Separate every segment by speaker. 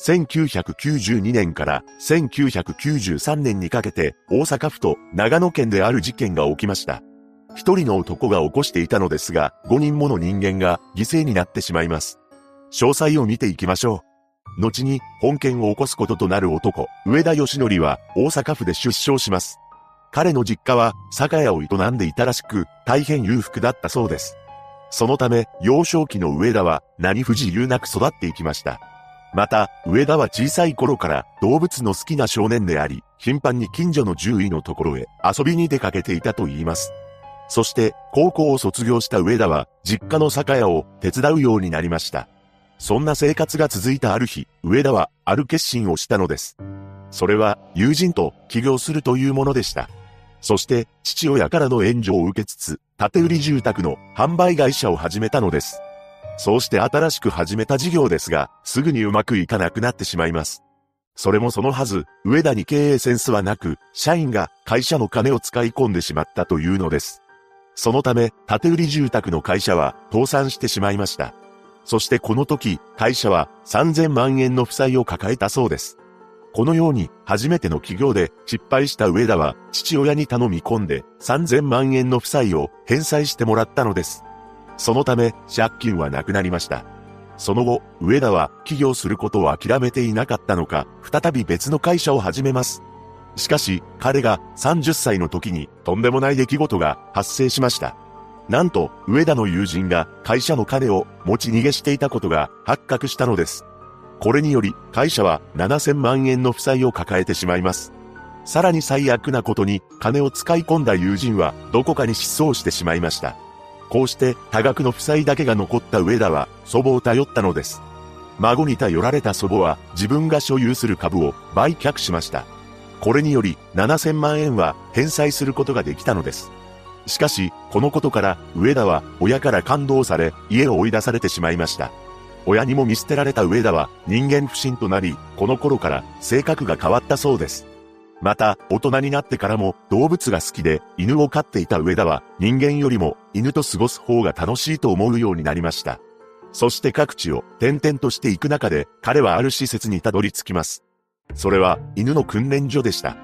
Speaker 1: 1992年から1993年にかけて大阪府と長野県である事件が起きました。一人の男が起こしていたのですが、5人もの人間が犠牲になってしまいます。詳細を見ていきましょう。後に本件を起こすこととなる男、上田義則は大阪府で出生します。彼の実家は酒屋を営んでいたらしく、大変裕福だったそうです。そのため、幼少期の上田は何不自由なく育っていきました。また、上田は小さい頃から動物の好きな少年であり、頻繁に近所の獣医のところへ遊びに出かけていたと言います。そして、高校を卒業した上田は、実家の酒屋を手伝うようになりました。そんな生活が続いたある日、上田は、ある決心をしたのです。それは、友人と起業するというものでした。そして、父親からの援助を受けつつ、建売住宅の販売会社を始めたのです。そうして新しく始めた事業ですが、すぐにうまくいかなくなってしまいます。それもそのはず、上田に経営センスはなく、社員が会社の金を使い込んでしまったというのです。そのため、建売住宅の会社は倒産してしまいました。そしてこの時、会社は3000万円の負債を抱えたそうです。このように初めての企業で失敗した上田は父親に頼み込んで3000万円の負債を返済してもらったのです。そのため借金はなくなりました。その後、上田は起業することを諦めていなかったのか、再び別の会社を始めます。しかし、彼が30歳の時にとんでもない出来事が発生しました。なんと、上田の友人が会社の金を持ち逃げしていたことが発覚したのです。これにより、会社は7000万円の負債を抱えてしまいます。さらに最悪なことに、金を使い込んだ友人は、どこかに失踪してしまいました。こうして、多額の負債だけが残った上田は、祖母を頼ったのです。孫に頼られた祖母は、自分が所有する株を売却しました。これにより、7000万円は返済することができたのです。しかし、このことから、上田は、親から感動され、家を追い出されてしまいました。親にも見捨てられた上田は人間不信となり、この頃から性格が変わったそうです。また、大人になってからも動物が好きで犬を飼っていた上田は人間よりも犬と過ごす方が楽しいと思うようになりました。そして各地を転々としていく中で彼はある施設にたどり着きます。それは犬の訓練所でした。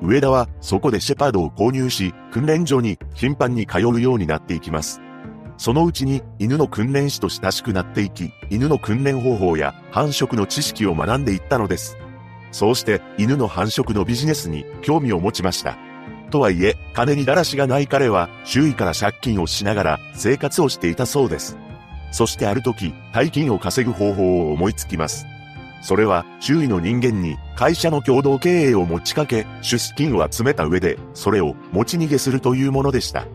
Speaker 1: 上田はそこでシェパードを購入し、訓練所に頻繁に通うようになっていきます。そのうちに犬の訓練士と親しくなっていき、犬の訓練方法や繁殖の知識を学んでいったのです。そうして犬の繁殖のビジネスに興味を持ちました。とはいえ、金にだらしがない彼は周囲から借金をしながら生活をしていたそうです。そしてある時、大金を稼ぐ方法を思いつきます。それは周囲の人間に会社の共同経営を持ちかけ、出資金を集めた上で、それを持ち逃げするというものでした。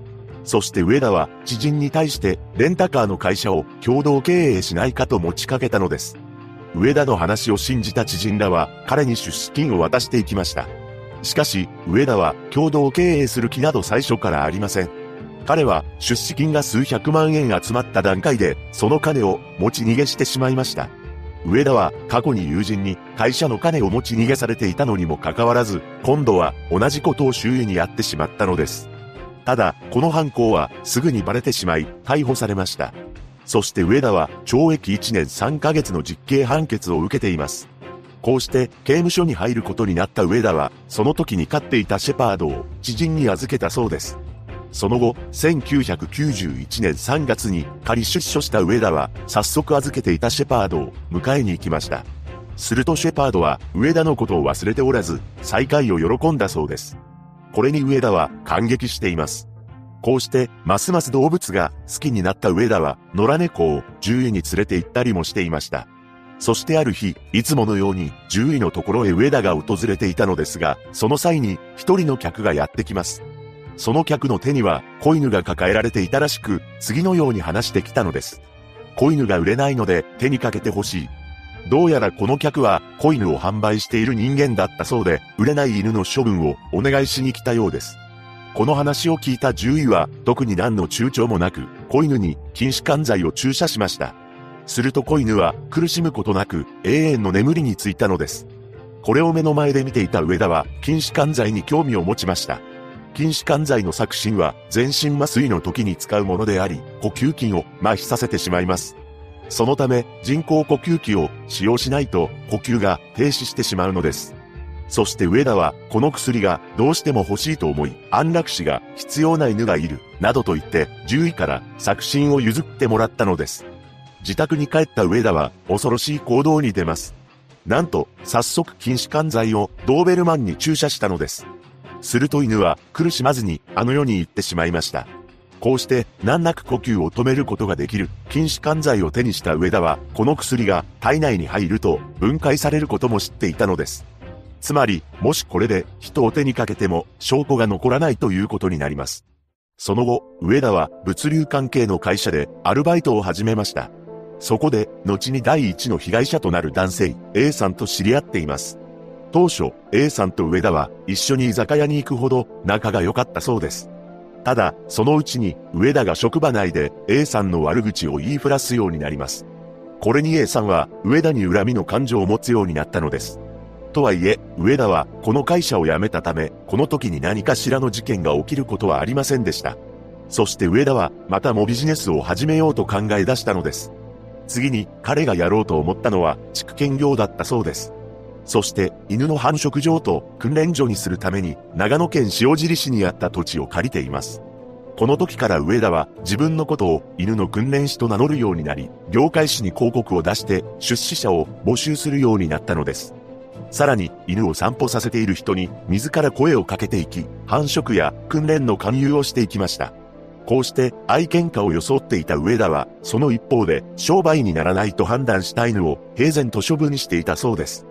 Speaker 1: そして上田は知人に対してレンタカーの会社を共同経営しないかと持ちかけたのです。上田の話を信じた知人らは彼に出資金を渡していきました。しかし、上田は共同経営する気など最初からありません。彼は出資金が数百万円集まった段階で、その金を持ち逃げしてしまいました。上田は過去に友人に会社の金を持ち逃げされていたのにもかかわらず、今度は同じことを周囲にやってしまったのです。ただ、この犯行はすぐにバレてしまい、逮捕されました。そして上田は懲役1年3ヶ月の実刑判決を受けています。こうして刑務所に入ることになった上田は、その時に飼っていたシェパードを知人に預けたそうです。その後、1991年3月に仮出所した上田は、早速預けていたシェパードを迎えに行きました。するとシェパードは上田のことを忘れておらず、再会を喜んだそうです。これに上田は感激しています。こうして、ますます動物が好きになった上田は、野良猫を獣医に連れて行ったりもしていました。そしてある日、いつものように獣医のところへ上田が訪れていたのですが、その際に一人の客がやってきます。その客の手には子犬が抱えられていたらしく、次のように話してきたのです。子犬が売れないので手にかけてほしい。どうやらこの客は子犬を販売している人間だったそうで、売れない犬の処分をお願いしに来たようです。この話を聞いた獣医は特に何の躊躇もなく、子犬に禁止管剤を注射しました。すると子犬は苦しむことなく永遠の眠りについたのです。これを目の前で見ていた上田は禁止管剤に興味を持ちました。禁止管剤の作品は全身麻酔の時に使うものであり、呼吸筋を麻痺させてしまいます。そのため人工呼吸器を使用しないと呼吸が停止してしまうのです。そして上田はこの薬がどうしても欲しいと思い、安楽死が必要な犬がいる、などと言って獣医から作品を譲ってもらったのです。自宅に帰った上田は恐ろしい行動に出ます。なんと、早速禁止管剤をドーベルマンに注射したのです。すると犬は苦しまずにあの世に行ってしまいました。こうして難なく呼吸を止めることができる禁止管剤を手にした上田は、この薬が体内に入ると分解されることも知っていたのです。つまり、もしこれで人を手にかけても証拠が残らないということになります。その後、上田は物流関係の会社でアルバイトを始めました。そこで、後に第一の被害者となる男性 A さんと知り合っています。当初、A さんと上田は一緒に居酒屋に行くほど仲が良かったそうです。ただ、そのうちに、上田が職場内で A さんの悪口を言いふらすようになります。これに A さんは、上田に恨みの感情を持つようになったのです。とはいえ、上田は、この会社を辞めたため、この時に何かしらの事件が起きることはありませんでした。そして上田は、またもビジネスを始めようと考え出したのです。次に、彼がやろうと思ったのは、畜犬業だったそうです。そして犬の繁殖場と訓練所にするために長野県塩尻市にあった土地を借りています。この時から上田は自分のことを犬の訓練士と名乗るようになり、業界誌に広告を出して出資者を募集するようになったのです。さらに犬を散歩させている人に自ら声をかけていき、繁殖や訓練の勧誘をしていきました。こうして愛犬家を装っていた上田は、その一方で商売にならないと判断した犬を平然と処分していたそうです。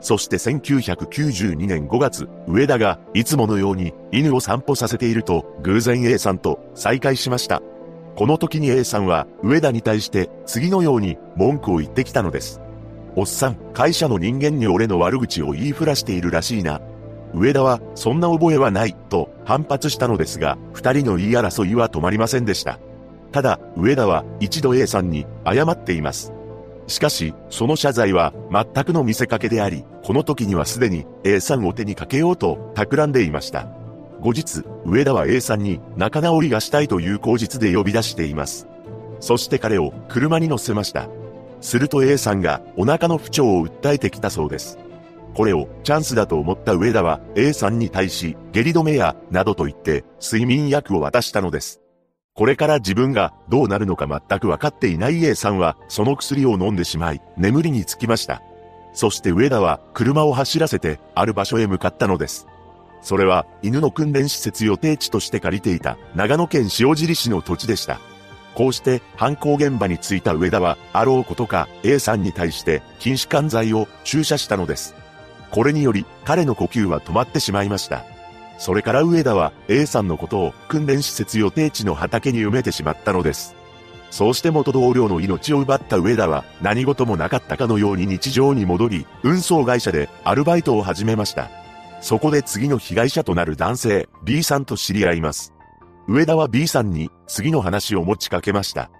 Speaker 1: そして1992年5月、上田がいつものように犬を散歩させていると偶然 A さんと再会しました。この時に A さんは上田に対して次のように文句を言ってきたのです。おっさん、会社の人間に俺の悪口を言いふらしているらしいな。上田はそんな覚えはないと反発したのですが、二人の言い争いは止まりませんでした。ただ、上田は一度 A さんに謝っています。しかし、その謝罪は全くの見せかけであり、この時にはすでに A さんを手にかけようと企んでいました。後日、上田は A さんに仲直りがしたいという口実で呼び出しています。そして彼を車に乗せました。すると A さんがお腹の不調を訴えてきたそうです。これをチャンスだと思った上田は A さんに対し下痢止めやなどと言って睡眠薬を渡したのです。これから自分がどうなるのか全く分かっていない A さんは、その薬を飲んでしまい、眠りにつきました。そして上田は車を走らせて、ある場所へ向かったのです。それは、犬の訓練施設予定地として借りていた、長野県塩尻市の土地でした。こうして犯行現場に着いた上田は、あろうことか A さんに対して禁止管剤を注射したのです。これにより彼の呼吸は止まってしまいました。それから上田は A さんのことを訓練施設予定地の畑に埋めてしまったのです。そうして元同僚の命を奪った上田は何事もなかったかのように日常に戻り、運送会社でアルバイトを始めました。そこで次の被害者となる男性 B さんと知り合います。上田は B さんに次の話を持ちかけました。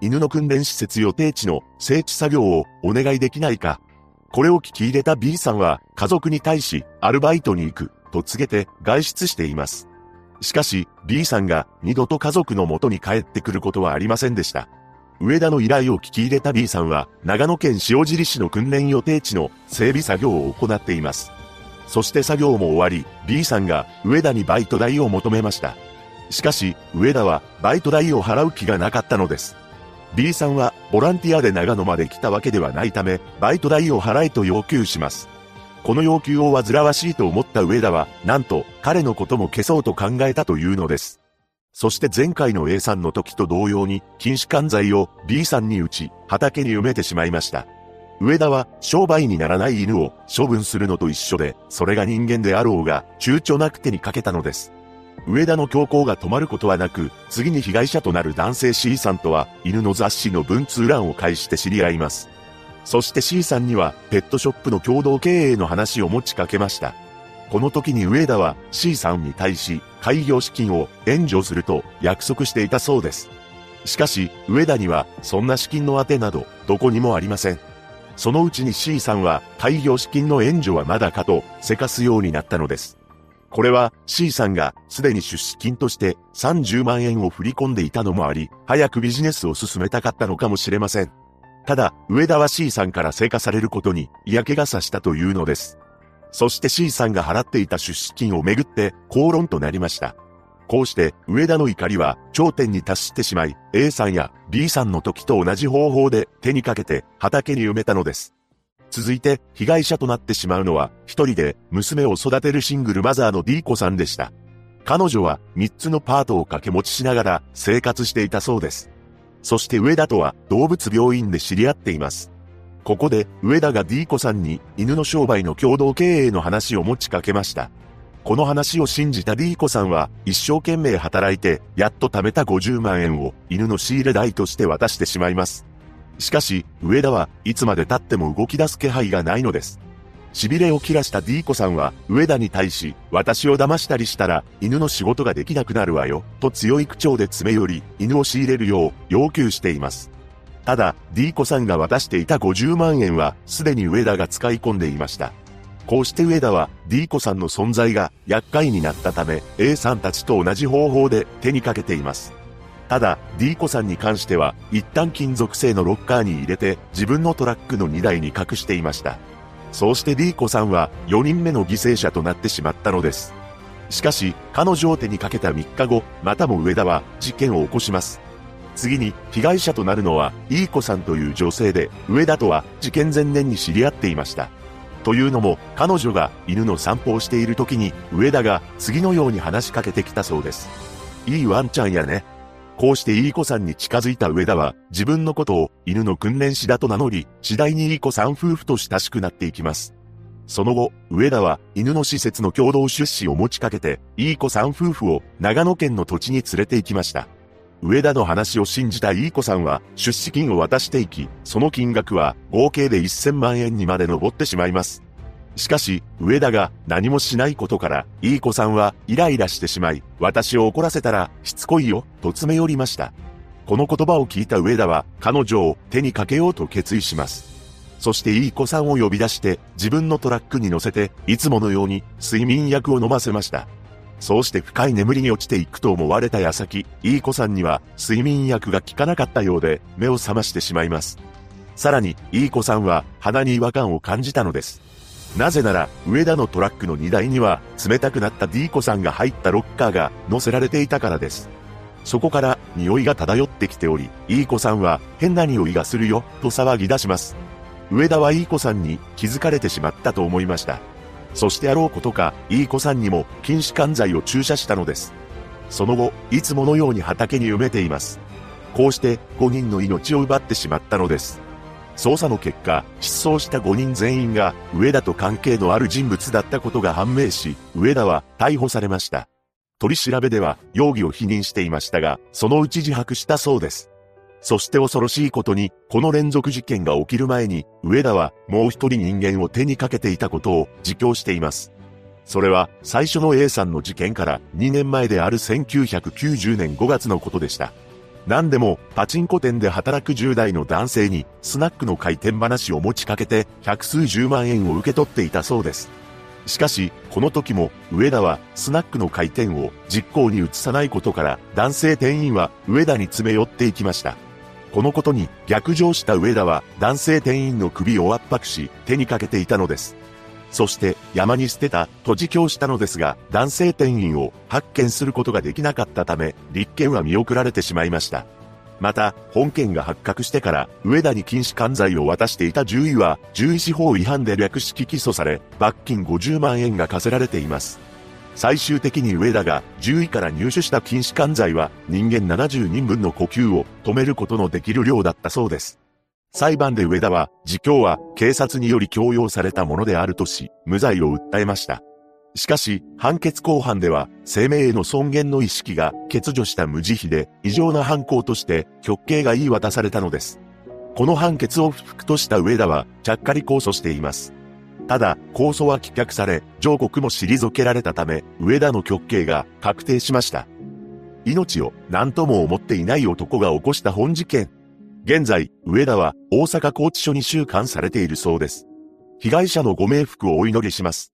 Speaker 1: 犬の訓練施設予定地の整地作業をお願いできないか。これを聞き入れた B さんは家族に対しアルバイトに行くと告げて外出しています。しかし、B さんが二度と家族の元に帰ってくることはありませんでした。上田の依頼を聞き入れた B さんは、長野県塩尻市の訓練予定地の整備作業を行っています。そして作業も終わり、B さんが上田にバイト代を求めました。しかし、上田はバイト代を払う気がなかったのです。B さんはボランティアで長野まで来たわけではないため、バイト代を払えと要求します。この要求を煩わしいと思った上田は、なんと彼のことも消そうと考えたというのです。そして前回の A さんの時と同様に禁止管剤を B さんに打ち、畑に埋めてしまいました。上田は商売にならない犬を処分するのと一緒で、それが人間であろうが躊躇なく手にかけたのです。上田の強行が止まることはなく、次に被害者となる男性 C さんとは犬の雑誌の文通欄を介して知り合います。そして C さんにはペットショップの共同経営の話を持ちかけました。この時に上田は C さんに対し開業資金を援助すると約束していたそうです。しかし、上田にはそんな資金の当てなどどこにもありません。そのうちに C さんは開業資金の援助はまだかとせかすようになったのです。これは C さんがすでに出資金として30万円を振り込んでいたのもあり、早くビジネスを進めたかったのかもしれません。ただ、上田は C さんから生化されることに嫌気がさしたというのです。そして C さんが払っていた出資金をめぐって口論となりました。こうして上田の怒りは頂点に達してしまい、A さんや B さんの時と同じ方法で手にかけて畑に埋めたのです。続いて被害者となってしまうのは一人で娘を育てるシングルマザーの D 子さんでした。彼女は3つのパートを掛け持ちしながら生活していたそうです。そして上田とは動物病院で知り合っています。ここで上田が D 子さんに犬の商売の共同経営の話を持ちかけました。この話を信じた D 子さんは一生懸命働いてやっと貯めた50万円を犬の仕入れ代として渡してしまいます。しかし、上田はいつまで経っても動き出す気配がないのです。痺れを切らした D 子さんは、上田に対し、私を騙したりしたら、犬の仕事ができなくなるわよ、と強い口調で詰め寄り、犬を仕入れるよう要求しています。ただ、D 子さんが渡していた50万円は、すでに上田が使い込んでいました。こうして上田は D 子さんの存在が厄介になったため A さんたちと同じ方法で手にかけています。ただ D 子さんに関しては一旦金属製のロッカーに入れて自分のトラックの荷台に隠していました。そうして D 子さんは4人目の犠牲者となってしまったのです。しかし、彼女を手にかけた3日後、またも上田は事件を起こします。次に被害者となるのは、いい子さんという女性で、上田とは事件前年に知り合っていました。というのも、彼女が犬の散歩をしている時に、上田が次のように話しかけてきたそうです。いいワンちゃんやね。こうしていい子さんに近づいた上田は、自分のことを犬の訓練士だと名乗り、次第にいい子さん夫婦と親しくなっていきます。その後、上田は犬の施設の共同出資を持ちかけて、いい子さん夫婦を長野県の土地に連れて行きました。上田の話を信じたいい子さんは出資金を渡していき、その金額は合計で1000万円にまで上ってしまいます。しかし、上田が何もしないことから、いい子さんはイライラしてしまい、私を怒らせたらしつこいよ、と詰め寄りました。この言葉を聞いた上田は、彼女を手にかけようと決意します。そしていい子さんを呼び出して、自分のトラックに乗せて、いつものように睡眠薬を飲ませました。そうして深い眠りに落ちていくと思われた矢先、いい子さんには睡眠薬が効かなかったようで、目を覚ましてしまいます。さらに、いい子さんは鼻に違和感を感じたのです。なぜなら、上田のトラックの荷台には、冷たくなった D 子さんが入ったロッカーが乗せられていたからです。そこから匂いが漂ってきており、いい子さんは変な匂いがするよ、と騒ぎ出します。上田はいい子さんに気づかれてしまったと思いました。そしてあろうことか、いい子さんにも禁止管剤を注射したのです。その後、いつものように畑に埋めています。こうして5人の命を奪ってしまったのです。捜査の結果、失踪した5人全員が上田と関係のある人物だったことが判明し、上田は逮捕されました。取り調べでは容疑を否認していましたが、そのうち自白したそうです。そして恐ろしいことに、この連続事件が起きる前に、上田はもう一人人間を手にかけていたことを自供しています。それは最初の A さんの事件から2年前である1990年5月のことでした。何でも、パチンコ店で働く10代の男性に、スナックの回転話を持ちかけて、百数十万円を受け取っていたそうです。しかし、この時も、上田は、スナックの回転を実行に移さないことから、男性店員は、上田に詰め寄っていきました。このことに、逆上した上田は、男性店員の首を圧迫し、手にかけていたのです。そして山に捨てたと自供したのですが、男性店員を発見することができなかったため、立件は見送られてしまいました。また、本件が発覚してから、上田に禁止管罪を渡していた獣医は、獣医師法違反で略式起訴され、罰金50万円が課せられています。最終的に上田が獣医から入手した禁止管罪は、人間70人分の呼吸を止めることのできる量だったそうです。裁判で上田は、自供は警察により強要されたものであるとし、無罪を訴えました。しかし、判決公判では、生命への尊厳の意識が欠如した無慈悲で、異常な犯行として、極刑が言い渡されたのです。この判決を不服とした上田は、ちゃっかり控訴しています。ただ、控訴は棄却され、上告も退けられたため、上田の極刑が確定しました。命を何とも思っていない男が起こした本事件。現在、上田は大阪拘置所に収監されているそうです。被害者のご冥福をお祈りします。